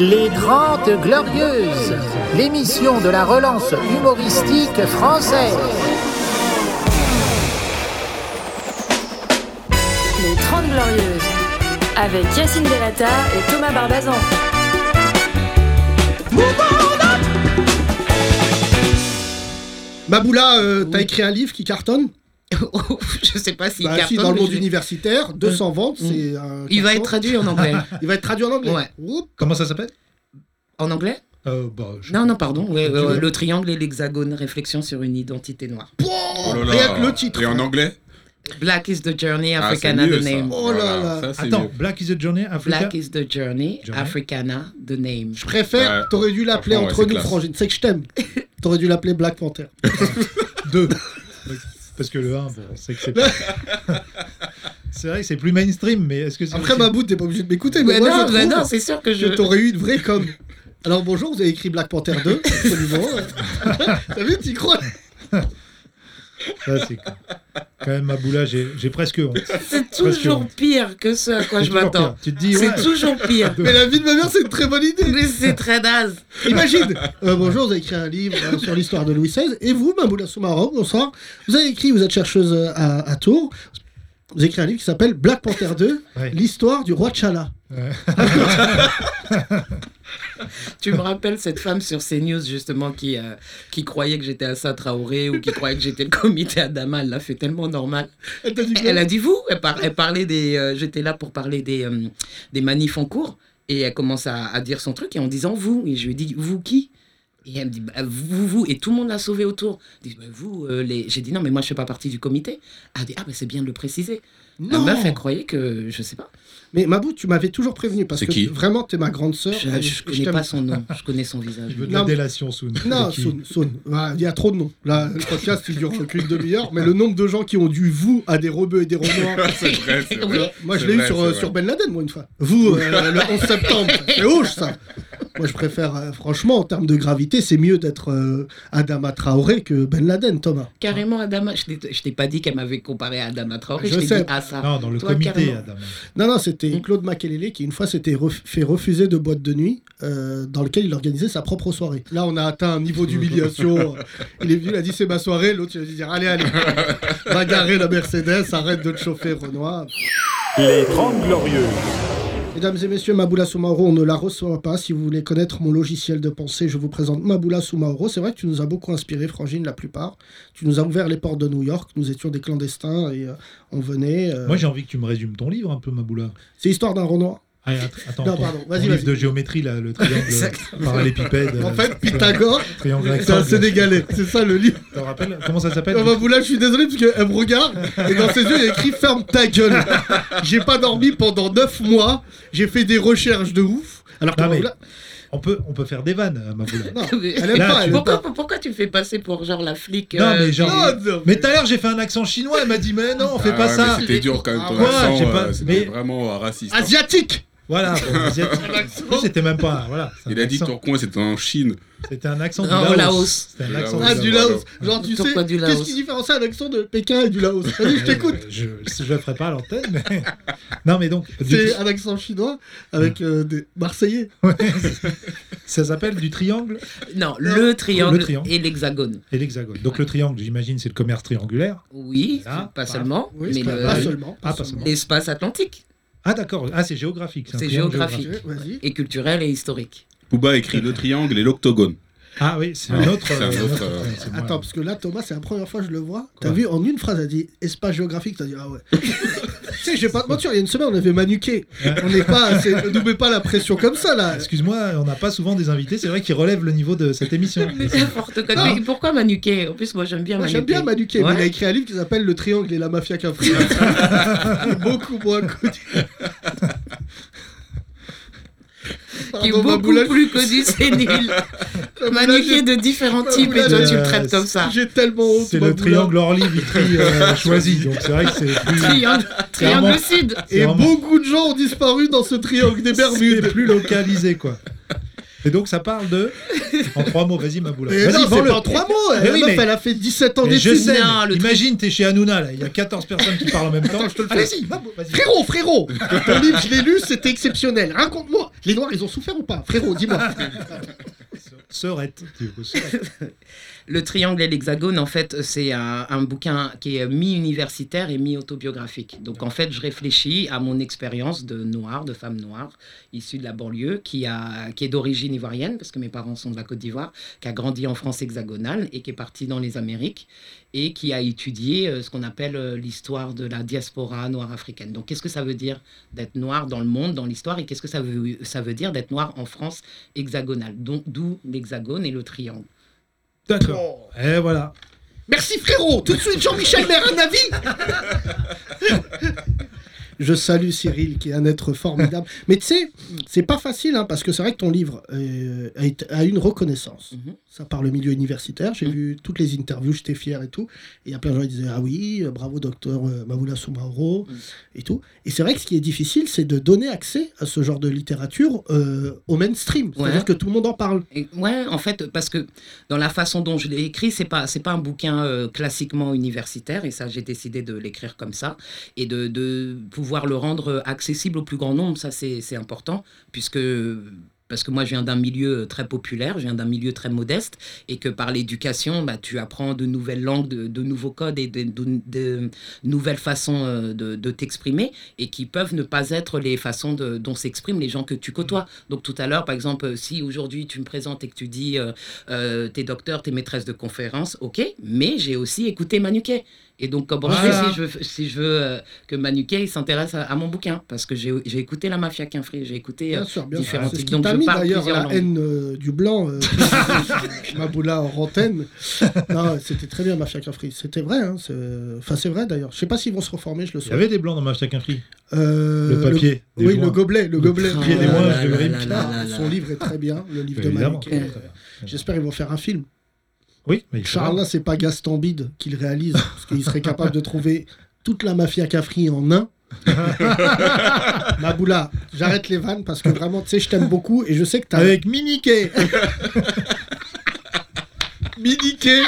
Les Grandes Glorieuses, l'émission de la relance humoristique française. Les 30 Glorieuses, avec Yacine Delata et Thomas Barbazan. Maboula, euh, t'as écrit un livre qui cartonne? je sais pas s'il Bah, cartonne. si, dans le mais monde je- universitaire, 200 ventes, Mm. c'est un Il va être traduit en anglais. Il va être traduit en anglais Ouais. Oups. Comment ça s'appelle? En anglais? Euh, bah, je- Non, non, pardon. ouais, le triangle et l'hexagone, réflexion sur une identité noire. Oh là là. Le titre. Et en anglais? Black is the journey, Ah, Africana mieux, the ça. name. Oh là là. ça, Attends, mieux. Black is a Journey, Africa? Black is the journey, Journey. Africana the name. Je préfère, Ouais. t'aurais dû l'appeler entre ouais, nous. Frangine. C'est que je t'aime. T'aurais dû l'appeler Black Panther. Deux. Parce que le 1, bon, c'est que c'est pas... C'est vrai que c'est plus mainstream, mais est-ce que c'est. Après, ma bout, t'es pas obligé de m'écouter, mais Mais moi, non, je mais trouve non, c'est sûr que je. que t'aurais eu une vraie com. Alors bonjour, vous avez écrit Black Panther 2, absolument. T'as vu, t'y crois? Ça, c'est quand même ma boula, j'ai presque honte. C'est toujours honte. pire que ce à quoi C'est je m'attends. Tu te dis, C'est ouais, toujours pire. Mais la vie de ma mère, c'est une très bonne idée. Mais c'est très naze. Imagine, euh, bonjour, vous avez écrit un livre euh, sur l'histoire de Louis XVI, et vous, Mamoula Soumaro, bonsoir, vous avez écrit, vous êtes chercheuse euh, à, à Tours, vous avez écrit un livre qui s'appelle Black Panther 2, Ouais. l'histoire du roi T'Challa. Ouais. Tu me rappelles cette femme sur CNews justement qui, euh, qui croyait que j'étais Assa Traoré ou qui croyait que j'étais le comité Adama. Elle l'a fait tellement normal. Elle dit Elle a dit vous elle, par- elle parlait des. euh, J'étais là pour parler des, euh, des manifs en cours. Et elle commence à, à dire son truc et en disant vous. Et je lui ai dit vous qui? Et elle me dit bah, vous, vous. Et tout le monde l'a sauvé autour. Dis, Bah, vous, euh, les. J'ai dit non, mais moi je fais pas partie du comité. Elle a dit ah, bah, c'est bien de le préciser. La Non meuf, elle croyait que. Je sais pas. Mais Mabou, tu m'avais toujours prévenu, parce que qui vraiment, t'es ma grande sœur. Je, je je connais pas son nom. Je connais son visage. Je veux de la délation, Soon. Non, Soun, Soun. Ouais, Il y a trop de noms. Là, le podcast, il dure qu'une demi-heure, mais le nombre de gens qui ont dû vous à des rebeux et des renois. C'est vrai, c'est Oui. vrai. Moi, je l'ai eu sur, euh, sur Ben Laden, moi, une fois. Vous, euh, le 11 septembre. C'est ouf, ça. Moi, je préfère, euh, franchement, en termes de gravité, c'est mieux d'être euh, Adama Traoré que Ben Laden, Thomas. Carrément, Adama. Je t'ai- pas dit qu'elle m'avait comparé à Adama Traoré. Je Je, t'ai sais. dit à ça. Non, dans le Toi, comité, carrément. Adam. Non, non, c'était Mm. Claude Makelele qui, une fois, s'était ref- fait refuser de boîte de nuit euh, dans lequel il organisait sa propre soirée. Là, on a atteint un niveau d'humiliation. il est venu, il a dit c'est ma soirée. L'autre, il a dit dire allez, allez, va garer la Mercedes, arrête de te chauffer, Renoir. Les 30 Glorieuses. Mesdames et messieurs, Maboula Soumaoro, on ne la reçoit pas. Si vous voulez connaître mon logiciel de pensée, je vous présente Maboula Soumaoro. C'est vrai que tu nous as beaucoup inspiré, Frangine, la plupart. Tu nous as ouvert les portes de New York. Nous étions des clandestins et euh, on venait. euh, Moi, j'ai envie que tu me résumes ton livre un peu, ma boula. C'est l'histoire d'un Renoir. Ah, att- attends, Non, ton- pardon, ton vas-y, livre vas-y. de géométrie, là, le triangle parallépipède. En euh, fait, Pythagore, triangle c'est un. Sénégalais. C'est ça le livre. Tu te rappelles Comment ça s'appelle Ah, Maboula, je suis désolé parce qu'elle me regarde et dans ses yeux, il y a écrit Ferme ta gueule. J'ai pas dormi pendant 9 mois. J'ai fait des recherches de ouf. Alors que mais- Maboula- on, peut, on peut faire des vannes, euh, ma boula. Non, Mais- elle aime Là, pas. tu- Elle aime pourquoi, pas. pourquoi tu me fais passer pour genre la flic Non, mais euh, genre- des- Oh, non, Mais tout à l'heure, j'ai fait un accent chinois. Elle m'a dit, mais non, on fait Ah pas ouais, ça. mais C'était dur quand même, ton Ah ouais, accent, j'ai pas- euh, c'était mais- vraiment euh, raciste. hein. Asiatique Voilà. C'était même pas. Voilà. Il a dit que coin c'était en Chine. C'était un accent du Non, au Laos. Laos. C'était un Du accent Laos. Ah, du du Laos. Genre, tu sais, du qu'est-ce qui différencie un accent de Pékin et du Laos? Vas-y, je t'écoute. Je, je le ferai pas à l'antenne, mais. Non, mais donc. du- C'est un accent chinois avec euh, des Marseillais. Ouais. ça s'appelle du triangle? Non, le triangle, Le triangle. et l'hexagone. et l'hexagone. Donc le triangle, j'imagine, c'est le commerce triangulaire. Oui, Là, pas pas- seulement, Oui, mais pas, le- pas seulement. Ah, pas seulement. l'espace atlantique Ah d'accord. Ah c'est géographique. C'est géographique. Et culturel et historique. Pouba écrit le triangle et l'octogone. Ah oui, c'est Ah, un autre. un euh, autre, euh, moi. Attends, parce que là, Thomas, c'est la première fois que je le vois. T'as vu, en une phrase, elle dit espace géographique. T'as dit, ah ouais. tu sais, je vais pas te mentir, il y a une semaine, on avait manuqué. On n'est pas. Ne nous mets pas la pression comme ça, là. Excuse-moi, on n'a pas souvent des invités, c'est vrai qu'ils relèvent le niveau de cette émission. N'importe quoi. Mais pourquoi Manuquet En plus, moi j'aime bien Moi, Manuquet. j'aime bien manuqué, mais Ouais. il a écrit un livre qui s'appelle Le triangle et la mafia qu'Afrique. Beaucoup moins connu. Qui est beaucoup Maboula, plus connu, c'est nul. Maboula, j'ai- de différents types et Maboula, toi tu le traites comme ça. J'ai tellement honte. C'est le Maboula. triangle Orly Vitry euh, choisi, donc c'est vrai que c'est plus, Triangle, triangle sud. c'est Et vraiment- beaucoup de gens ont disparu dans ce triangle des c'est Bermudes. plus localisé quoi. Et donc ça parle de. En trois mots, vas-y ma boule. Et Vas-y, non, c'est vends-le. pas en trois mots. Mais La oui, meuf, mais- elle a fait 17 ans d'études. sais, Non, mais le imagine, t'es chez Hanouna, là, il y a 14 personnes qui parlent en même temps. Attends, je te le fais. Allez-y. Frérot, frérot, ton livre, je l'ai lu, c'était exceptionnel. Raconte-moi. Les Noirs, ils ont souffert ou pas? Frérot, dis-moi. Serette. Le triangle et l'hexagone, en fait, c'est un, un bouquin qui est mi-universitaire et mi-autobiographique. Donc, en fait, je réfléchis à mon expérience de noire, de femme noire, issue de la banlieue, qui, a, qui est d'origine ivoirienne, parce que mes parents sont de la Côte d'Ivoire, qui a grandi en France hexagonale et qui est partie dans les Amériques et qui a étudié euh, ce qu'on appelle euh, l'histoire de la diaspora noire africaine. Donc, qu'est-ce que ça veut dire d'être noir dans le monde, dans l'histoire, et qu'est-ce que ça veut, ça veut dire d'être noir en France hexagonale? Donc, d'où l'hexagone et le triangle. D'accord. Et voilà. Merci frérot Tout de suite, Jean-Michel avis Je salue Cyril, qui est un être formidable. Mais tu sais, c'est pas facile, hein, parce que c'est vrai que ton livre euh, a, une reconnaissance. Mhm. Ça par le milieu universitaire. J'ai Mhm. vu toutes les interviews, j'étais fier et tout. Et il y a plein de gens qui disaient Ah oui, euh, bravo docteur euh, Mamoula Soumaoro Mhm. et tout. Et c'est vrai que ce qui est difficile, c'est de donner accès à ce genre de littérature euh, au mainstream. C'est-à-dire Ouais. que tout le monde en parle. Et- ouais, en fait, parce que dans la façon dont je l'ai écrit, c'est pas c'est pas un bouquin euh, classiquement universitaire, et ça j'ai décidé de l'écrire comme ça et de, de pouvoir le rendre accessible au plus grand nombre. Ça c'est c'est important puisque parce que moi, je viens d'un milieu très populaire, je viens d'un milieu très modeste, et que par l'éducation, bah, tu apprends de nouvelles langues, de, nouveaux codes et de, nouvelles façons euh, de, t'exprimer, et qui peuvent ne pas être les façons dont s'expriment les gens que tu côtoies. Donc tout à l'heure, par exemple, euh, si aujourd'hui tu me présentes et que tu dis euh, euh, t'es docteur, t'es maîtresse de conférence, ok, mais j'ai aussi écouté Manuquet. Et donc, comment je fais si je veux, si je veux euh, que Manuquet il s'intéresse à, à mon bouquin Parce que j'ai écouté La Mafia Quinfri, j'ai écouté euh, Bien sûr, bien sûr. différents qui Donc je mis parle d'ailleurs la langues. haine euh, du blanc, euh, Maboula en antenne. C'était très bien, Mafia Cafri. C'était vrai, hein, c'est- enfin c'est vrai d'ailleurs. Je sais pas s'ils vont se reformer, je le Il y avait des blancs dans ma chacun free. Euh, Le papier. des Oui, joints. le gobelet, le gobelet. des Ah le là rime. là là Son livre est très bien, le livre de. Manuquet. J'espère qu'ils vont faire un film. Oui, mais Charles, là, c'est pas Gaston Bide qui le réalise, parce qu'il serait capable de trouver toute la mafia Cafri en un. Maboula, j'arrête les vannes parce que vraiment, tu sais, je t'aime beaucoup et je sais que t'as. Avec Miniquet Miniquet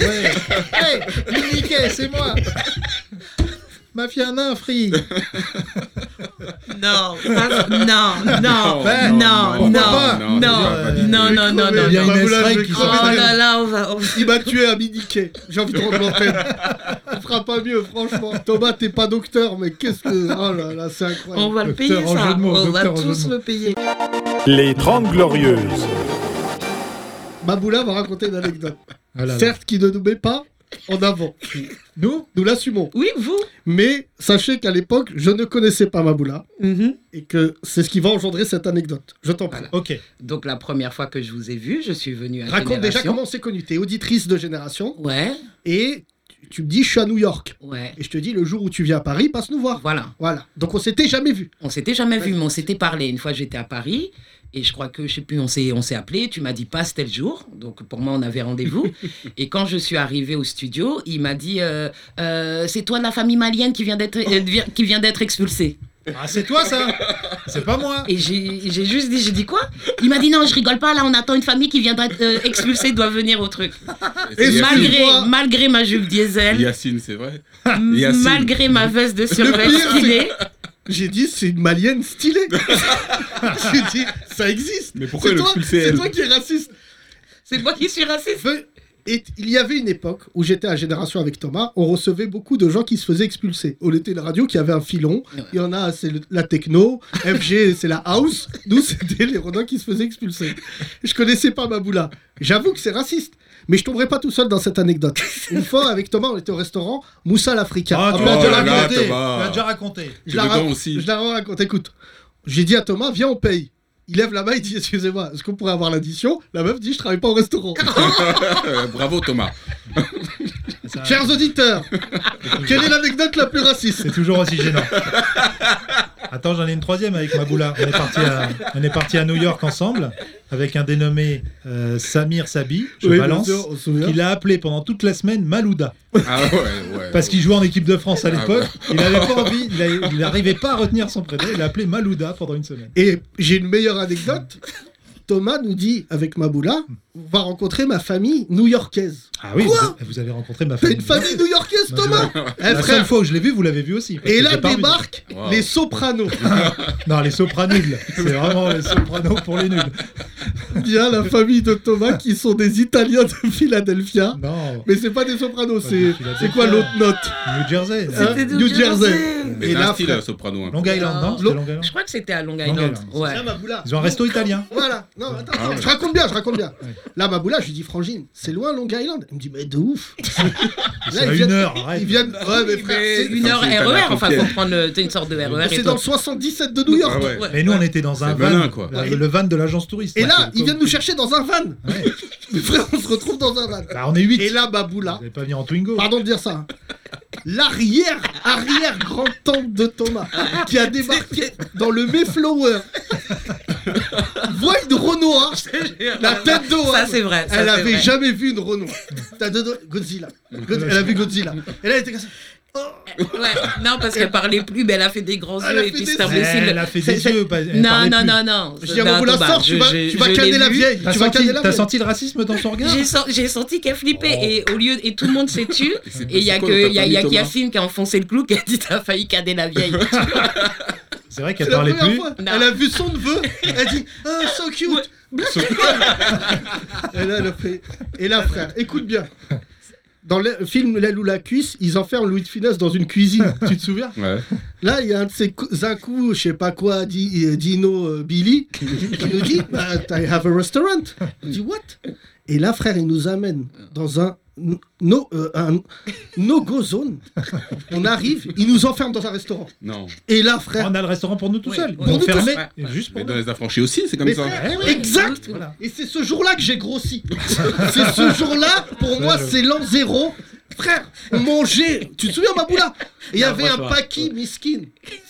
Ouais. Hey, Miniquet, c'est moi Mafia nain free Non, pas- non, non, Non, non, non, non, pas non, non, non, non, non, non, Il y a non. une Maboula, S-Ray je vais qui crever Oh de sort. rire. là là, on va. on- Il m'a tué à Miniquet. J'ai envie de rendre l'antenne. On fera pas mieux, franchement. Thomas, t'es pas docteur, mais qu'est-ce que. Oh là là, c'est incroyable. On va le Docteur payer en ça. jeu de mots, On va docteur en jeu de tous mots. le payer. Les 30 Glorieuses. Maboula va raconter une anecdote. Ah là là. Certes, qui ne nous met pas en avant. Nous Nous l'assumons. Oui, vous. Mais sachez qu'à l'époque, je ne connaissais pas Maboula et que c'est ce qui va engendrer cette anecdote. Je t'en prie. Voilà. Ok. Donc la première fois que je vous ai vu, je suis venu à Raconte déjà comment on s'est connu. T'es auditrice de Génération Ouais, et tu- me dis je suis à New York. ouais. Et je te dis le jour où tu viens à Paris, passe nous voir. Voilà. Voilà. Donc on s'était jamais vu. On s'était jamais vu, mais on s'était parlé. Une fois, j'étais à Paris et je crois que, je sais plus, on s'est, on s'est appelé. Tu m'as dit passe tel jour. Donc pour moi, on avait rendez-vous. et quand je suis arrivé au studio, il m'a dit euh, Euh, c'est toi de la famille malienne qui vient d'être, euh, qui vient d'être expulsée. Ah, c'est toi ça C'est pas moi Et j'ai, juste dit, j'ai dit quoi? Il m'a dit non, je rigole pas. Là, on attend une famille qui viendra être euh, expulsée, doit venir au truc. Et Malgré, malgré ma jupe diesel, Yacine, c'est vrai. Yacine. malgré ma veste de survêt pire, c'est- stylée. J'ai dit c'est une malienne stylée. J'ai dit ça existe. Mais pourquoi C'est toi qui es raciste. C'est moi qui suis raciste. Et il y avait une époque où j'étais à Génération avec Thomas, on recevait beaucoup de gens qui se faisaient expulser. On était une radio qui avait un filon. Ouais. Il y en a, c'est la techno. FG, c'est la house. Nous, c'était les rodins qui se faisaient expulser. Je connaissais pas Maboula. J'avoue que c'est raciste. Mais je tomberai pas tout seul dans cette anecdote. Une fois, avec Thomas, on était au restaurant Moussa l'Africain. Ah, tu l'as Oh déjà raconté Tu Thomas. l'as déjà raconté je la, ra- aussi. je la raconte, écoute. J'ai dit à Thomas, viens, on paye. Il lève la main, il dit, excusez-moi, est-ce qu'on pourrait avoir l'addition? La meuf dit, je travaille pas au restaurant. Bravo Thomas. Chers auditeurs, quelle est l'anecdote la plus raciste? C'est toujours aussi gênant. Attends, j'en ai une troisième avec Maboula. On est parti à, on est parti à New York ensemble avec un dénommé euh, Samir Sabi, je Oui, balance, qu'il a appelé pendant toute la semaine Malouda. Ah ouais, ouais. Parce qu'il jouait en équipe de France à Ah l'époque. Il avait pas envie, il n'arrivait pas à retenir son prénom. Il a appelé Malouda pendant une semaine. Et j'ai une meilleure anecdote. Thomas nous dit, avec Maboula, on va rencontrer ma famille new-yorkaise. Ah oui, Quoi vous, vous avez rencontré ma famille. une famille new-yorkaise, Thomas Eh, La seule frère. fois où je l'ai vu, vous l'avez vu aussi. Et là débarquent Wow. les sopranos. Non, les sopranuls. C'est vraiment les sopranos pour les nuls. Bien la famille de Thomas qui sont des Italiens de Philadelphia. Non, Mais c'est pas des sopranos, c'est quoi l'autre note New Jersey. Hein New Jersey. Mais Et là, style soprano. peu. Long Island, non Long- Long Island Je crois que c'était à Long Long Island. Ouais. Là, Maboula. Ils ont un resto italien. Voilà. Non, attends, Ah ouais. je raconte bien, je raconte bien. Ouais. Là, Maboula, je lui dis, Frangine, c'est loin Long Island. Il me dit, mais de ouf. C'est Là, une heure. Ils viennent. Ouais, mais frère, Mais c'est- une heure RER, enfin, faut prendre euh, une sorte de RER. c'est dans le 77 de New York. Ah. Et nous, on était dans un van. la- Le van de l'agence touriste. Et là, ils nous chercher dans un van. Ouais. Mais frère, on se retrouve dans un van. Bah, on est 8. Et là, Maboula, Vous n'allez pas venir en Twingo. pardon de dire ça, hein. l'arrière, arrière grand-tante de Thomas, qui a débarqué dans le Mayflower, voit une Renoir, la tête de Ça, c'est vrai. ça, Elle avait vrai. jamais vu une Renoir. Godzilla. God- Elle a vu Godzilla. Et là, elle était comme ça. Oh, Ouais. Non, parce qu'elle parlait plus, mais elle a fait des grands Elle yeux et puis c'est imbécile. Elle a fait des yeux. pas- Non, non, non, non. Je dis à sors, bah, tu je- vas, tu vas canner la vieille. T'as Tu vas senti, canner la t'as senti le racisme dans son regard J'ai sen- j'ai senti qu'elle flippait et au lieu et tout le monde s'est tu et il y a que y a, Yacine qui a enfoncé le clou qui a dit t'as failli cader la vieille. C'est vrai qu'elle la parlait plus. Elle a vu son neveu. Elle dit Ah, so cute. Et là, elle a fait. Et là, frère, écoute bien. Dans le film L'aile ou la cuisse, ils enferment Louis de Finesse dans une cuisine. tu te souviens? Ouais. Là, il y a un de ces un coup, je sais pas quoi, euh, Dino euh, Billy, qui nous dit But I have a restaurant. Il dit What? Et là, frère, il nous amène dans un no, euh, un no-go zone. On arrive, il nous enferme dans un restaurant. Non. Et là, frère, On a le restaurant pour nous tout seuls. pour Ils nous tous. Ouais. Juste Mais pour dans les affranchis aussi, c'est comme Mais ça. frère, Eh exact Voilà. Et c'est ce jour-là que j'ai grossi. c'est ce jour-là, pour moi, c'est l'an zéro. Frère, on mangeait. Tu te souviens, Maboula il y Non, avait un paki miskin.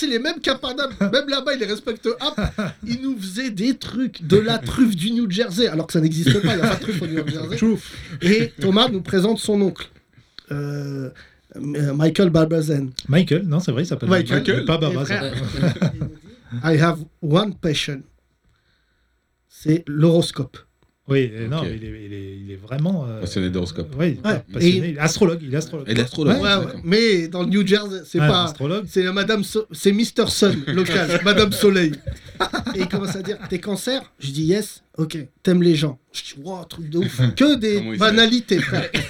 Les mêmes capadames. Même là-bas, ils les respectent. Hop, ils nous faisaient des trucs de la truffe du New Jersey, alors que ça n'existe pas. Il n'y a pas de truffe au New Jersey. Chouf. Et Thomas nous présente son oncle. Euh, euh, Michael Barbazen. Michael, non, c'est vrai, il s'appelle Michael. Michael. Pas ça. I have one passion. C'est l'horoscope. Oui, euh, non, il, est, il, est, il est vraiment. euh, Passionné d'horoscope. Oui, Ouais. passionné. Et- Il est astrologue. Il est astrologue. Et l'astrologue. Ouais, ouais. Mais dans le New Jersey, c'est Ouais, pas. astrologue. C'est Madame, So- c'est Mr Sun local, Madame Soleil. Et il commence à dire, t'es cancer? Je dis yes. Ok. T'aimes les gens Je dis wow, truc de ouf. Que des banalités, frère.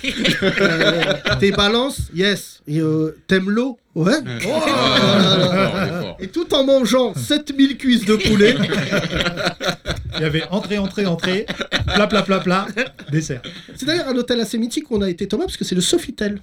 Euh, t'es balance Yes. Et euh, t'aimes l'eau? Ouais. Oh. Et tout en mangeant 7000 cuisses de poulet. Il y avait entrée, entrée, entrée, plat, plat, plat, plat, dessert. C'est d'ailleurs un hôtel assez mythique où on a été Thomas parce que c'est le Sofitel.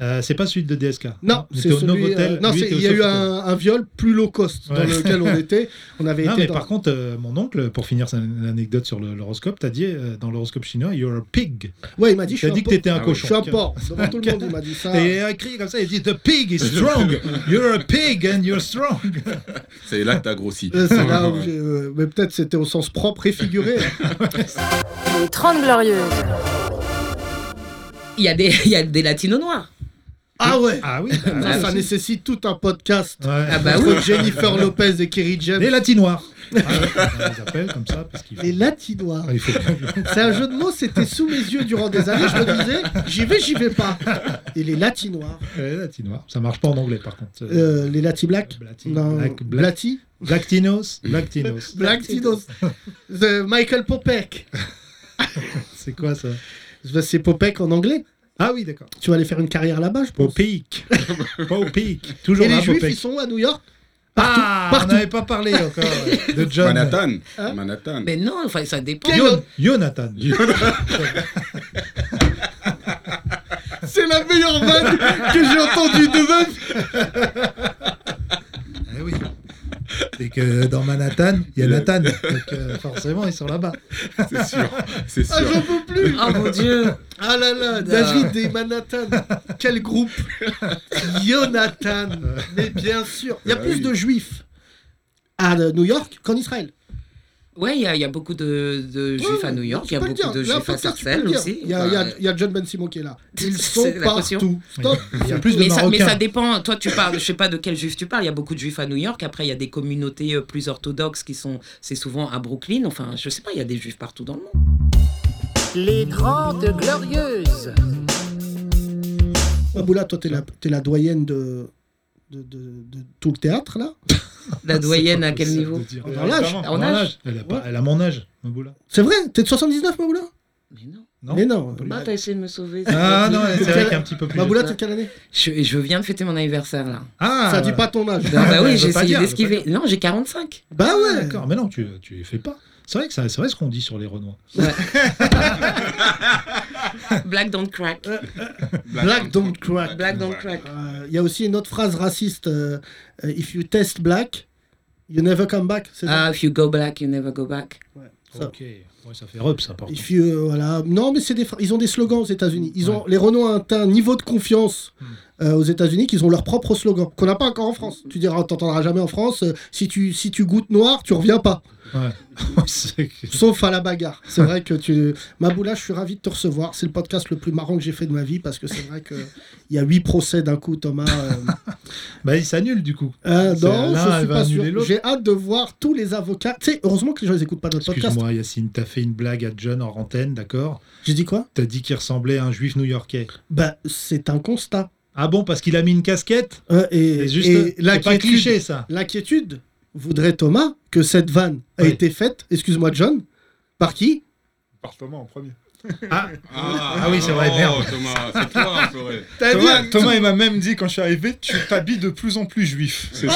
Euh, c'est pas celui de DSK. Non, on c'est celui. Novotel. euh, non, il y a eu un, un viol plus low cost dans lequel on était. On avait Non, été. mais dans- par contre, euh, mon oncle, pour finir son anecdote sur l'horoscope, t'as dit euh, dans l'horoscope chinois, you're a pig. Ouais, il m'a dit. Je T'as dit que t'étais un Ah oui. Je cochon. suis un porc. Devant tout le monde, il m'a dit ça. Et il a écrit comme ça, il dit The pig is strong. You're a pig and you're strong. C'est là que t'as grossi. C'est là où j'ai, mais peut-être c'était au sens propre et figuré. Les 30 Glorieuses. Il y a des il y a des latinos noirs. Ah ouais. Ah oui. Ça, ah, ça nécessite tout un podcast Ouais. Ah bah entre Jennifer Lopez et Kerry Les James. latinois. Ah ouais, on les appelle comme ça parce. Les. Ah, faut... C'est un jeu de mots, c'était sous mes yeux durant des années. Je me disais, j'y vais, j'y vais pas. Et les Latinois. Les latinois. Ça marche pas en anglais par contre. Euh, les Lati Black Blati- Non, Black- Black- Blati Blactinos. Blactinos. Black Tinos. The Michael Popek. C'est quoi ça? C'est Popek en anglais. Ah oui, d'accord. Tu vas aller faire une carrière là-bas, je pense. Popik. Popik. Toujours Et là, les Juifs, ils sont où à New York Partout. Ah, partout. on n'avait pas parlé encore de John. Manhattan. Hein Manhattan. Mais non, enfin ça dépend. Yon- Jonathan. C'est la meilleure vanne que j'ai entendue de meuf. C'est que dans Manhattan, il y a Nathan. Donc euh, forcément, ils sont là-bas. C'est sûr. C'est Ah, sûr. j'en peux plus. Oh mon dieu. Ah là là, David et Manhattan. Quel groupe Jonathan. Mais bien sûr. Il y a Ah plus oui. de juifs à New York qu'en Israël. Ouais, il y, a- il y a beaucoup de, de juifs à New York, il y a beaucoup dire. de Là, juifs à Sarcelles aussi. Il y a, y y John Ben Simon qui est là. Ils sont partout. Stop. Il y a plus de mais, ça, mais Marocains. ça dépend. Toi, tu parles, je sais pas de quel juif tu parles. Il y a beaucoup de juifs à New York. Après, il y a des communautés euh, plus orthodoxes qui sont, c'est souvent à Brooklyn. Enfin, je sais pas, il y a des juifs partout dans le monde. Les Grandes Glorieuses. Maboula, toi, t'es la, t'es la doyenne de, de, de, de tout le théâtre, là. La doyenne à quel niveau En âge. Elle a, pas- Ouais. elle a mon âge, Maboula. C'est vrai T'es de 79, Maboula? Mais non. Non Mais non. Bah, t'as essayé de me sauver. Ah non, c'est vrai Quel- qu'il y a un petit peu plus. Maboula, t'es de quelle année? Je, je viens de fêter mon anniversaire là. Ah Ça dit pas ton âge. Bah, bah oui, j'ai pas essayé d'esquiver. Non, j'ai 45. Bah Ah, ouais. D'accord, mais non, tu, tu fais pas. C'est vrai que c'est vrai ce qu'on dit sur les Renois. Black don't crack. Black don't crack. Black don't crack. Euh, Il y a aussi une autre phrase raciste. euh, euh, If you test black, you never come back. Ah, if you go black, you never go back. Ça. Ok, ouais, ça fait rep, ça porte. If you, euh, voilà. Non, mais c'est des, ils ont des slogans aux États-Unis. Ils ont Ouais. les Renault ont atteint un niveau de confiance Hmm. Euh, aux États-Unis qu'ils ont leur propre slogan qu'on n'a pas encore en France. Tu diras, t'entendras jamais en France. euh, si tu si tu goûtes noir, tu reviens pas. Ouais. Sauf à la bagarre. C'est vrai que tu. Maboula, je suis ravi de te recevoir. C'est le podcast le plus marrant que j'ai fait de ma vie parce que c'est vrai qu'il y a huit procès d'un coup, Thomas. euh. Bah, il s'annule du coup. Euh, non, je suis pas sûr. J'ai hâte de voir tous les avocats. Tu sais, heureusement que les gens ils écoutent pas notre podcast. Excuse-moi, Yacine, t'as fait une blague à John en antenne, d'accord? J'ai dit quoi? T'as dit qu'il ressemblait à un juif new-yorkais. Bah, c'est un constat. Ah bon, parce qu'il a mis une casquette Euh, et C'est juste. et c'est pas l'inquiétude- cliché ça. L'inquiétude voudrait Thomas que cette vanne a Oui. été faite, excuse-moi John, par qui? Par Thomas en premier. Ah, Ah, Ah oui, c'est vrai, merde. Thomas, c'est toi, ouais. Thomas, Thomas, il m'a même dit quand je suis arrivé, tu t'habilles de plus en plus juif. C'est Oh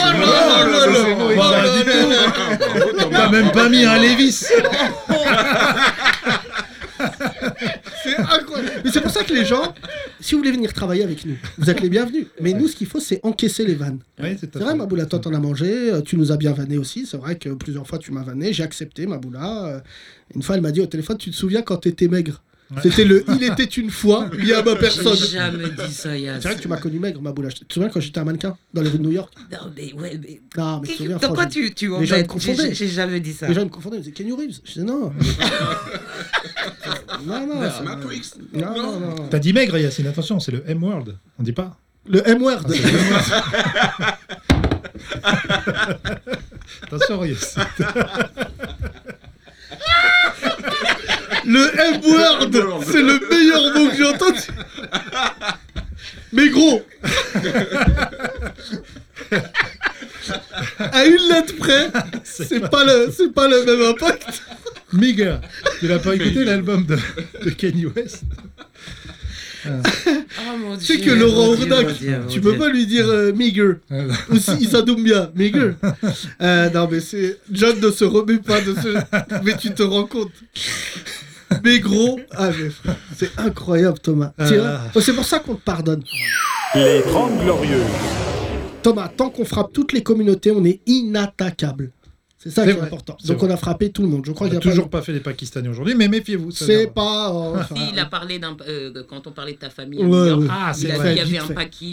t'as même pas mis un Lévis C'est Mais c'est pour ça que les gens, si vous voulez venir travailler avec nous, vous êtes les bienvenus. Mais nous, ce qu'il faut, c'est encaisser les vannes. Ouais, c'est vrai, Maboula, toi, t'en as mangé, euh, tu nous as bien vanné aussi. C'est vrai que plusieurs fois, tu m'as vanné, j'ai accepté, Maboula. Euh, Une fois, elle m'a dit au téléphone, tu te souviens quand t'étais maigre? C'était le il était une fois lié à ma personne. J'ai jamais dit ça, Yass. C'est vrai que tu m'as connu maigre, Maboula. Tu te souviens quand j'étais un mannequin dans les rues de New York? Non, mais ouais, mais. Non, mais tu te souviens, Pourquoi tu, tu confondaient. J'ai jamais dit ça. Les gens me confondaient, ils me disaient Kenny Reeves. Je disais non. non, non, non, non, non. T'as dit maigre, Yacine, attention, c'est le M-word. On dit pas Le M-word. Attention, Yacine. Le M-word, c'est le meilleur mot que j'ai entendu. Mais gros. À une lettre près, c'est pas le, c'est pas le même impact. Migger. Tu l'as pas écouté l'album de, de Kanye West? Oh mon Tu sais que Laurent mon tu peux Dieu. pas lui dire euh, Meager. Ou si Issa Doumbia, Meager. Euh, non, mais c'est. John ne se remet pas de ce. Mais tu te rends compte. Mais gros. Ah, mais c'est incroyable, Thomas. Ah. Oh, c'est pour ça qu'on te pardonne. Les 30 Glorieuses. Thomas, tant qu'on frappe toutes les communautés, on est inattaquable. C'est ça qui est vrai, important. Donc vrai. on a frappé tout le monde. Je crois qu'il a toujours pas. pas fait les Pakistanais aujourd'hui, mais méfiez-vous. C'est pas. euh, il a parlé d'un. euh, quand on parlait de ta famille. Ah, il c'est a dit vrai. qu'il y avait un il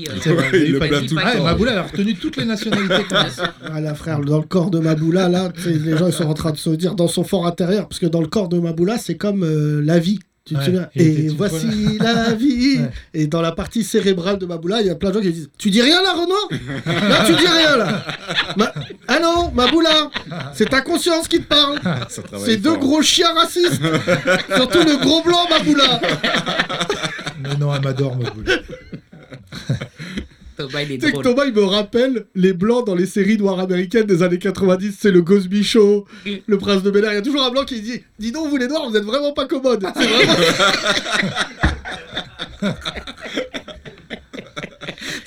il temps. Maboula, a retenu toutes les nationalités. quoi. Ah là frère, dans le corps de Maboula, là, les gens ils sont en train de se dire dans son fort intérieur, parce que dans le corps de Maboula, c'est comme euh, la vie. Tu te souviens Et voici la vie. Et dans la partie cérébrale de Maboula, il y a plein de gens qui disent Tu dis rien là, Renoir Là, tu dis rien là. Ma- Ah non, Maboula, c'est ta conscience qui te parle. Travaille C'est deux gros chiens racistes. Surtout le gros blanc, Maboula. Mais non, Amador, Maboula. Thomas, il est Tu sais que drôle. Thomas, il me rappelle les blancs dans les séries noires américaines des années 90. C'est le Cosby Show, Mm. le Prince de Bel Air. Il y a toujours un blanc qui dit Dis donc, vous les noirs, vous êtes vraiment pas commodes. C'est vraiment.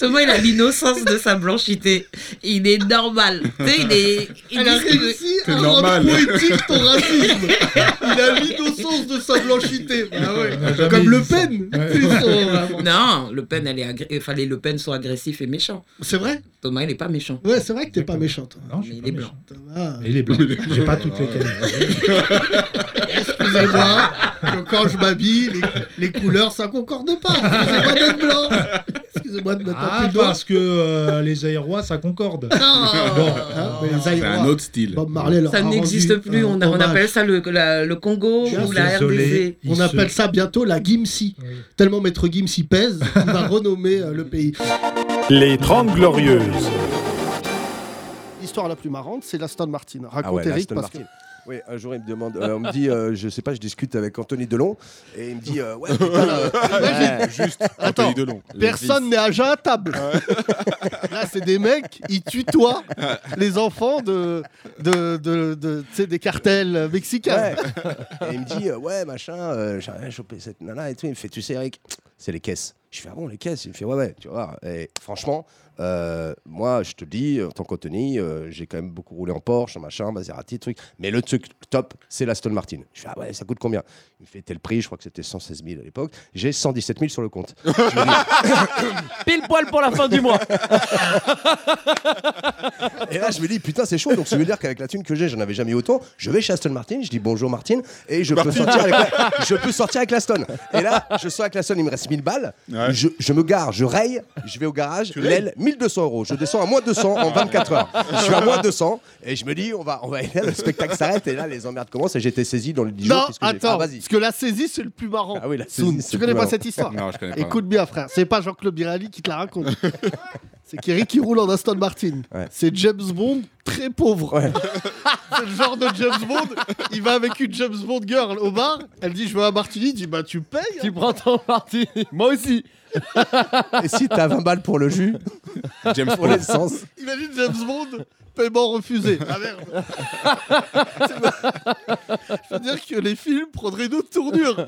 Thomas, il a l'innocence de sa blanchité. Il est normal. Tu sais, il est. Il Elle a réussi à normal. rendre poétique ton racisme. Il a l'innocence de sa blanchité. Ah ouais. Jamais Comme Le. Pen. Ouais. Non, Le Pen, elle est agré- enfin, les Le Pen sont agressifs et méchants. C'est vrai Thomas, il est pas méchant. Ouais, c'est vrai que t'es pas. Non, je suis Mais pas il est méchant. Thomas. Et il est blanc. J'ai pas toutes les qualités. Excusez-moi, que quand je m'habille, les, les couleurs ça concorde pas. C'est pas d'être blanc. Excusez-moi de mettre un Ah, parce que euh, les aérois, ça concorde. Bon. Hein, les C'est un autre style. Bob Marley Ça n'existe plus. On, a- on hommage. appelle ça le, la- le Congo ou la désolé. RDC. On appelle se- ça bientôt la Gimsi. Oui. Tellement Maître Gimsi pèse, il va renommer euh, le pays. Les 30 Glorieuses. L'histoire la plus marrante, c'est l'Aston Martin. Raconte Ah ouais, Eric parce que Martin. Oui, un jour, il me demande, euh, on me dit, euh, je sais pas, je discute avec Anthony Delon, et il me dit, euh, ouais, putain, euh, ouais, Juste Attends, Anthony Delon. personne n'est à jeun à table. Là, c'est des mecs, ils tutoient les enfants de, de, de, de- tu sais, des cartels mexicains. ouais. Et il me dit, euh, ouais, machin, euh, j'ai rien chopé cette nana et tout. Il me fait, tu sais, Eric, c'est les caisses. Je fais, ah bon, les caisses? Il me fait, ouais, ouais, tu vois. Et franchement, euh, moi, je te dis, en tant qu'Anthony, euh, j'ai quand même beaucoup roulé en Porsche, en machin, Maserati, truc. Mais le truc top, c'est l'Aston Martin. Je fais, ah ouais, ça coûte combien? Il me fait tel prix, je crois que c'était 116 000 à l'époque. J'ai 117 000 sur le compte. Je me dis, Pile poil pour la fin du mois. Et là, je me dis, putain, c'est chaud. Donc, ça veut dire qu'avec la thune que j'ai, j'en avais jamais eu autant? Je vais chez Aston Martin, je dis bonjour Martin, et je, peux sortir, avec la- je peux sortir avec l'Aston. Et là, je sors avec l'Aston, il me reste 1000 balles. Ouais. Je, je me gare, je raye, je vais au garage, l'aile, 1200 euros. Je descends à moins 200 en 24 heures. Je suis à moins 200, et je me dis, on va, on va aller là, le spectacle s'arrête, et là, les emmerdes commencent, et j'ai été saisi dans les 10 jours. Non, qu'est-ce que j'ai fait attends, Ah, vas-y. parce que la saisie, c'est le plus marrant. Ah oui, la saisie, c'est tu le connais plus pas marrant. cette histoire Non, je connais pas. Écoute bien, frère. C'est pas Jean-Claude Birali qui te la raconte. c'est qu'Eric qui roule en Aston Martin. Ouais. C'est James Bond très pauvre. Ouais. c'est le genre de James Bond. Il va avec une James Bond girl au bar. Elle dit Je veux un martini. Il dit Bah, tu payes. hein. tu prends ton parti. Moi aussi. Et si t'as 20 balles pour le jus, James pour l'essence, Imagine James Bond. Paiement refusé. Ah merde. Je veux dire que les films prendraient une autre tournure.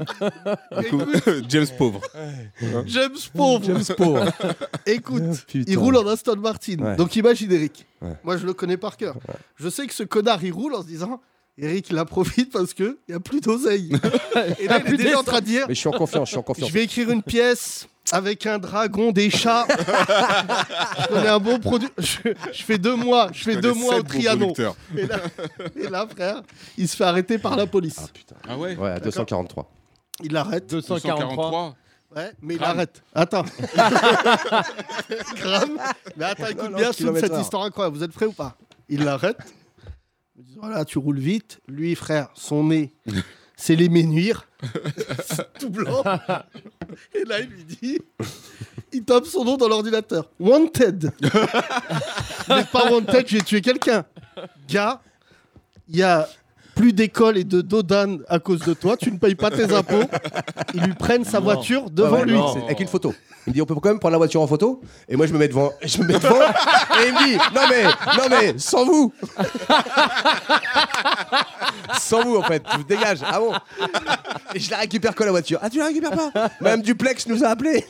Écoute, James pauvre. James pauvre. James pauvre. Écoute, Putain. il roule en Aston Martin. Ouais. Donc imagine Eric. Ouais. Moi, je le connais par cœur. Je sais que ce connard, il roule en se disant Eric, il en profite parce qu'il n'y a plus d'oseille. Et là, il est plus déjà en train de dire Mais je suis en confiance, je suis en confiance. Je vais écrire une pièce avec un dragon, des chats. je connais un bon produit. Je, je fais deux mois, je fais Je deux mois au Trianon. Et là, et là, frère, il se fait arrêter par la police. Ah putain. Ah ouais Ouais, à 243. Il l'arrête. 243. 243. Ouais, mais il arrête. Attends. Graham. Mais attends, écoute Non, non, bien kilomètre cette heure. histoire incroyable. Vous êtes prêts ou pas? Il l'arrête. Il dit, Voilà, tu roules vite. Lui, frère, son nez, c'est les ménuires. C'est tout blanc. Et là, il lui dit il tape son nom dans l'ordinateur. Wanted. Mais pas wanted, j'ai tué quelqu'un. Gars, il y a plus d'école et de dodan à cause de toi. Tu ne payes pas tes impôts. Ils lui prennent sa Non. voiture devant Ouais, ouais, lui. c'est- Avec une photo. Il me dit on peut quand même prendre la voiture en photo et moi je me mets devant je me mets devant et il me dit non mais non mais sans vous sans vous en fait je vous dégage ah bon? Et je la récupère que la voiture ah tu la récupères pas? Même Duplex nous a appelé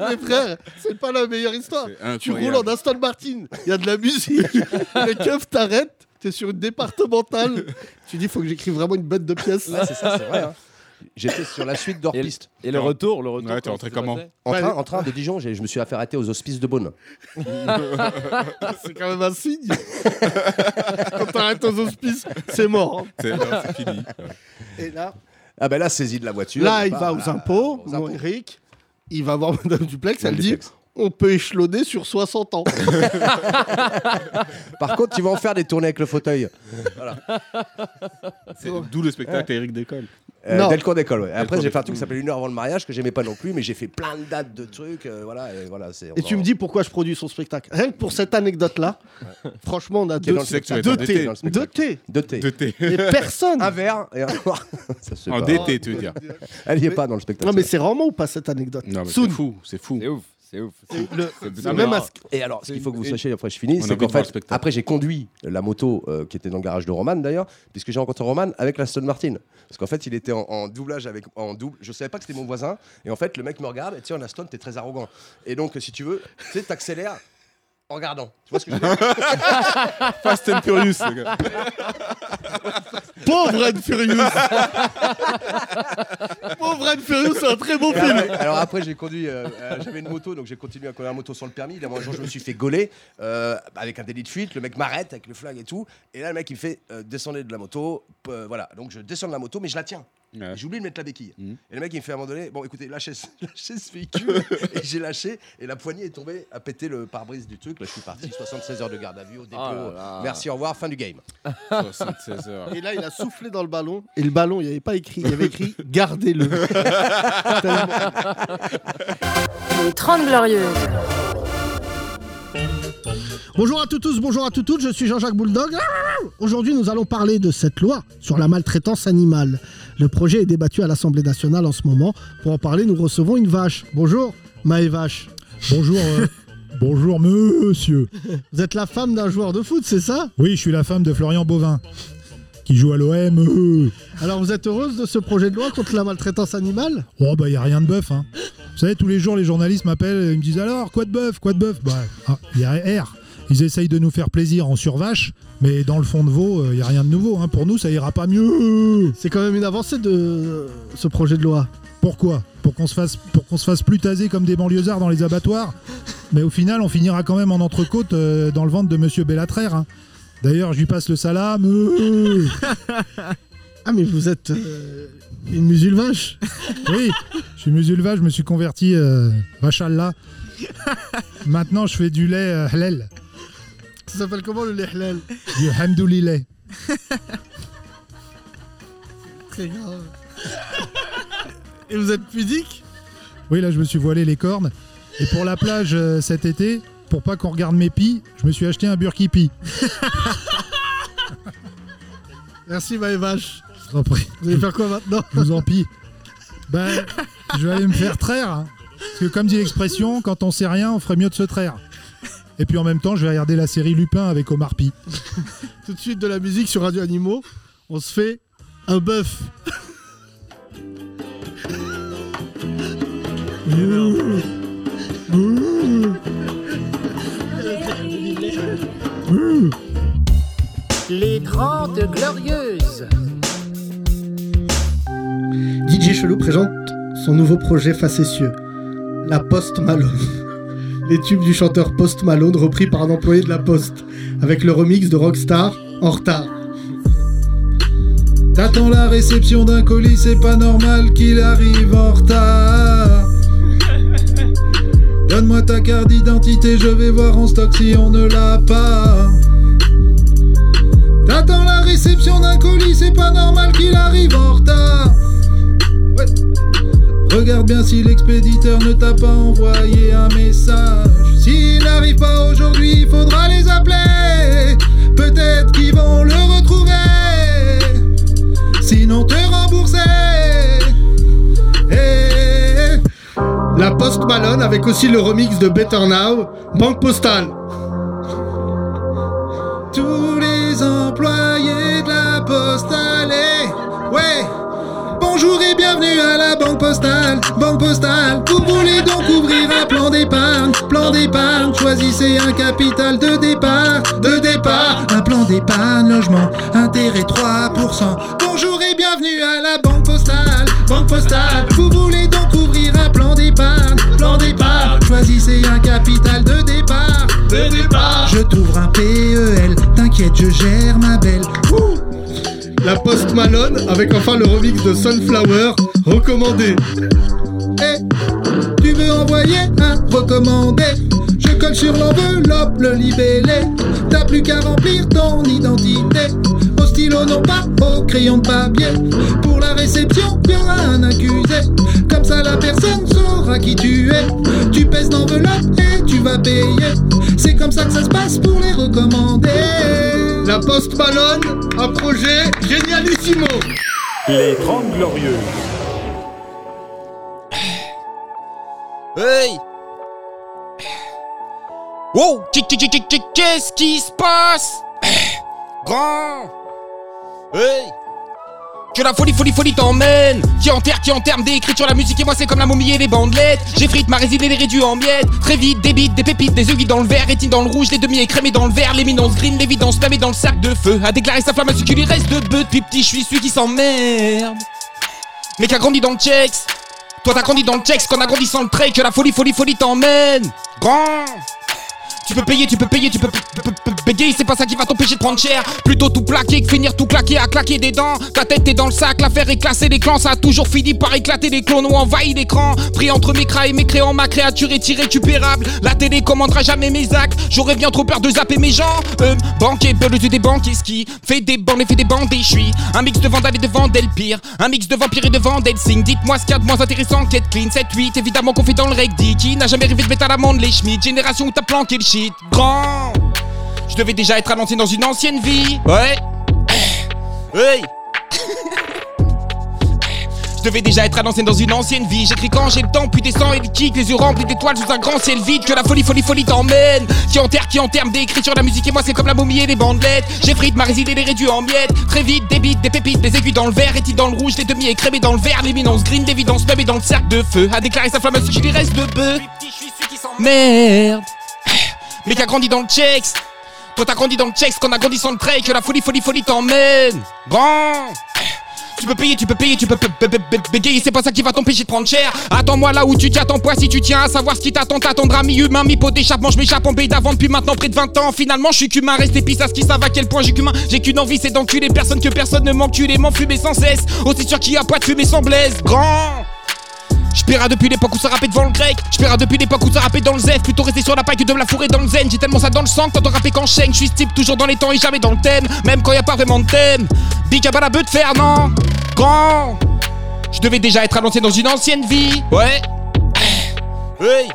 Mais frère, c'est pas la meilleure histoire. C'est Tu incroyable. roules en Aston Martin, il y a de la musique, le keuf t'arrête, t'es sur une départementale. Tu dis, faut que j'écrive vraiment une bête de pièces. Ouais, c'est ça c'est vrai hein. j'étais sur la suite d'hors Et, piste et le retour, le retour. Ouais, t'es rentré comment en Ouais. train, en train de Dijon j'ai- je me suis fait arrêter aux hospices de Beaune C'est quand même un signe. Quand t'arrêtes aux hospices, c'est mort. hein. C'est non, c'est fini. Et là, ah ben là saisie de la voiture là il bah, va aux impôts, aux mon impôts. Eric. Il va voir Madame Duplex, elle dit Duplex. On peut échelonner sur 60 ans. par contre tu vas en faire des tournées avec le fauteuil C'est D'où le spectacle Eric d'école. Euh, Non. dès le cours d'école, ouais. Après, j'ai fait un truc qui s'appelait une heure avant le mariage que j'aimais pas non plus, mais j'ai fait plein de dates de trucs. euh, voilà, et voilà. c'est- Et tu me dis pourquoi je produis son spectacle. Rien que pour cette anecdote-là, franchement, on a Qui est deux, dans le spectacle, deux dans le thés. DT, dans le Deux thés. De thé. De thé. Mais personne. Un verre et un noir. Ça se fait En pas. DT, tu veux dire. Elle y est pas dans le spectacle. Non, mais c'est vraiment ou pas cette anecdote? Non, mais c'est fou, c'est fou. C'est ouf, c'est ouf. c'est même ce- Et alors, ce qu'il faut que vous sachiez, après je finis, c'est qu'en fait, spectacle. après j'ai conduit la moto euh, qui était dans le garage de Roman d'ailleurs, puisque j'ai rencontré Roman avec l'Aston Martin. Parce qu'en fait, il était en, en doublage avec. En double. Je savais pas que c'était mon voisin. Et en fait, le mec me regarde et tu sais, en Aston, t'es très arrogant. Et donc, si tu veux, tu sais, t'accélères en regardant. Tu vois ce que je veux dire? Fast and Furious, les gars. Pauvre Ed Furious Pauvre Ed Furious, c'est un très bon film alors après, j'ai conduit, euh, euh, j'avais une moto, donc j'ai continué à conduire la moto sans le permis. Là, un jour, je me suis fait gauler euh, avec un délit de fuite. Le mec m'arrête avec le flag et tout. Et là, le mec, il me fait descendez de la moto. Voilà, donc je descends de la moto, mais je la tiens. Ouais. J'oublie de mettre la béquille. Mhm. Et le mec, il me fait à un moment donné, bon, écoutez, lâchez, ce- lâchez ce véhicule. et j'ai lâché, et la poignée est tombée, a pété le pare-brise du truc. Là, je suis parti, 76 heures de garde à vue au dépôt. Oh là là. Merci, au revoir, fin du game. 76 heures. Et là, il a soufflé dans le ballon. Et le ballon, il n'y avait pas écrit. Il y avait écrit Gardez-le. Les 30 Glorieuses. Bonjour à tous, tous, bonjour à toutes, toutes, je suis Jean-Jacques Bouledog. Aujourd'hui, nous allons parler de cette loi sur la maltraitance animale. Le projet est débattu à l'Assemblée nationale en ce moment. Pour en parler, nous recevons une vache. Bonjour, Maë Vache. Bonjour, euh, bonjour monsieur. Vous êtes la femme d'un joueur de foot, c'est ça? Oui, je suis la femme de Florian Bovin, qui joue à l'OM. euh. Alors, vous êtes heureuse de ce projet de loi contre la maltraitance animale? Oh bah y a rien de bœuf, hein. Vous savez, tous les jours les journalistes m'appellent et ils me disent alors quoi de bœuf, quoi de bœuf? Bah ah, y a R. Ils essayent de nous faire plaisir en survache, mais dans le fond de veau, il y a rien de nouveau. Hein. Pour nous, ça ira pas mieux. C'est quand même une avancée de ce projet de loi. Pourquoi? Pour qu'on se fasse pour qu'on se fasse plus taser comme des banlieusards dans les abattoirs. Mais au final, on finira quand même en entrecôte euh, dans le ventre de Monsieur Bellatrère. hein. D'ailleurs, je lui passe le salam. euh. Ah, mais vous êtes euh, une musulvache Oui, je suis musulman, je me suis converti, euh, machallah. Maintenant, je fais du lait euh, halal, Ça s'appelle comment le lehlel du hamdoulillah. Très grave. Et vous êtes pudique Oui, là, je me suis voilé les cornes. Et pour la plage euh, cet été, pour pas qu'on regarde mes pis, je me suis acheté un burkipi. Merci, Maë Vache. Je vous en prie. Vous allez faire quoi maintenant Je vous en prie. Ben, je vais aller me faire traire. hein. Parce que comme dit l'expression, quand on sait rien, on ferait mieux de se traire. Et puis en même temps, je vais regarder la série Lupin avec Omar Pi. Tout de suite de la musique sur Radio Animaux. On se fait un bœuf. Les 30 Glorieuses. DJ Chelou présente son nouveau projet facétieux, la Post Malone. Les tubes du chanteur Post Malone repris par un employé de la Poste, avec le remix de Rockstar en retard. T'attends la réception d'un colis, c'est pas normal qu'il arrive en retard. Donne-moi ta carte d'identité, je vais voir en stock si on ne l'a pas. T'attends la réception d'un colis, c'est pas normal qu'il arrive en retard. Regarde bien si l'expéditeur ne t'a pas envoyé un message. S'il n'arrive pas aujourd'hui, il faudra les appeler. Peut-être qu'ils vont le retrouver. Sinon te rembourser. Eh, La Post Malone avec aussi le remix de Better Now, Banque Postale. Bienvenue à la banque postale, banque postale. Vous voulez donc ouvrir un plan d'épargne, plan d'épargne. Choisissez un capital de départ, de départ. Un plan d'épargne, logement, intérêt 3%. Bonjour et bienvenue à la banque postale, banque postale. Vous voulez donc ouvrir un plan d'épargne, plan d'épargne. Choisissez un capital de départ, de départ. Je t'ouvre un PEL, t'inquiète, je gère ma belle. La Post Malone avec enfin le remix de Sunflower, recommandé. Eh, tu veux envoyer un recommandé? Je colle sur l'enveloppe le libellé. T'as plus qu'à remplir ton identité. Au stylo, non pas au crayon de papier. Pour la réception, y un accusé. Comme ça, la personne saura qui tu es. Tu pèses l'enveloppe et tu vas payer. C'est comme ça que ça se passe pour les recommander. La Post Malone, un projet génialissimo. Les 30 Glorieuses. Hey. Wow Qu'est- qu'est- qu'est- qu'est- Qu'est-ce qui se passe? Grand. Hey que la folie, folie, folie t'emmène. Qui enterre, qui en termes d'écriture La musique. Et moi c'est comme la momie et les bandelettes. J'effrite ma résine et les réduis en miettes. Très vite, des bites, des pépites, des œufs dans le verre. Rétine dans le rouge, les demi écrémés dans le vert L'éminence green, l'évidence spamée dans le sac de feu. A déclaré sa flamme à ce qu'il lui reste de bœuf Depuis petit je suis celui qui s'emmerde. Mais qui a grandi dans le checks. Toi t'as grandi dans le checks. Qu'on a grandi sans le trait. Que la folie, folie, folie t'emmène. Grand. Tu peux payer, tu peux payer, tu peux- peux bégayer, c'est pas ça qui va t'empêcher de prendre cher. Plutôt tout plaquer que finir tout claquer à claquer des dents. Ta tête est dans le sac, l'affaire est classée, les clans, ça a toujours fini par éclater. Les clones ont envahi l'écran. Pris entre mes cras et mes créants, ma créature est irrécupérable. La télé commandera jamais mes actes. J'aurais bien trop peur de zapper mes gens. Euh, banquier, beurre des banquiers ski. Fait des bandes et fait des bandes et suis un mix de vandale et de vandel pire. Un mix de vampire et de vandel signe. Dites-moi ce qu'il y a de moins intéressant qu'être clean. 7-8, évidemment qu'on fait dans le reggae. Qui n'a jamais rêvé de mettre à l'amende les schmitt. Génération où t'as planqué le shit. Grand. Je devais déjà être annoncé dans une ancienne vie. Ouais. Hey. Je devais déjà être annoncé dans une ancienne vie. J'écris quand j'ai le temps, puis descends et le kick, les yeux remplis d'étoiles sous un grand ciel vide. Que la folie, folie, folie t'emmène. Qui enterre, qui enterre des écritures, la musique et moi c'est comme la momie et les bandelettes. J'ai frites, ma résine et les réduits en miettes. Très vite, des bites, des pépites, des aiguilles dans le verre, et dans le rouge, des demi écrémés dans le vert, l'éminence green, d'évidence même et dans le cercle de feu. A déclaré sa flamme à ce qu'il lui reste de bœuf. Merde. Mais qui a grandi dans le checks. Toi t'as grandi dans le checks, qu'on a grandi sans le trait, que la folie, folie, folie t'emmène. Bon. Tu peux payer, tu peux payer, tu peux bégayer, c'est pas ça qui va t'empêcher de prendre cher. Attends-moi là où tu ton poids, si tu tiens à savoir ce qui t'attend, t'attendras mi-humain, mi-pot d'échappement. Je m'échappe en pays d'avant depuis maintenant près de 20 ans. Finalement, je suis qu'humain, reste épice à ce qui savent à quel point j'ai qu'humain. J'ai qu'une envie, c'est d'enculer personne que personne ne m'encule et m'enfumer sans cesse. Aussi sûr qu'il y a pas de fumée sans blaise. Grand! J'paiera depuis l'époque où ça rappait devant le grec. J'paiera depuis l'époque où ça rappait dans le Z. Plutôt rester sur la paille que de me la fourrer dans le zen. J'ai tellement ça dans le sang que t'entends rapper qu'en chaîne. J'suis type toujours dans les temps et jamais dans le thème. Même quand y a pas vraiment de thème. Big à la de fer, non Grand Je devais déjà être annoncé dans une ancienne vie. Ouais. Hey.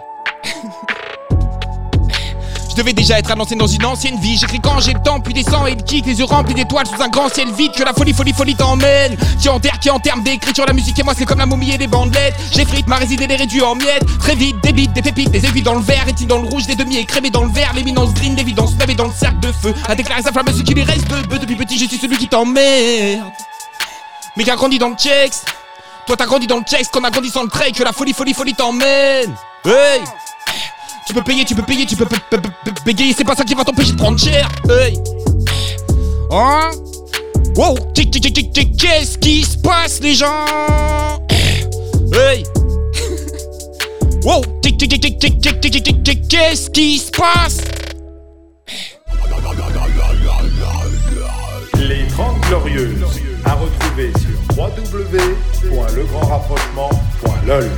Je devais déjà être annoncé dans une ancienne vie. J'écris quand j'ai le temps, puis descends et le kick, les yeux remplis d'étoiles sous un grand ciel vide. Que la folie, folie, folie t'emmène. Qui enterre, qui en termes d'écriture, la musique et moi c'est comme la momie et les bandelettes. J'ai frites, ma résine et les réduits en miettes. Très vite, des bites, des pépites, des aiguilles dans le verre, et dans le rouge, des demi écrémés dans le vert, l'éminence green, l'évidence et dans le cercle de feu. A déclaré sa flamme, ce qui lui reste de. Depuis petit, je suis celui qui t'emmerde. Mais qui a grandi dans le checks. Toi t'as grandi dans le checks, qu'on a grandi sans le trait, que la folie, folie, folie t'emmène. Hey! Tu peux payer, tu peux payer, tu peux payer. C'est pas ça qui va t'empêcher de prendre cher. Hey. Hein? Wow. Qu'est-ce qui se passe, les gens? Hey. Wow. Qu'est-ce qui se passe? Les 30 Glorieuses à retrouver sur www.legrandrapprochement.lol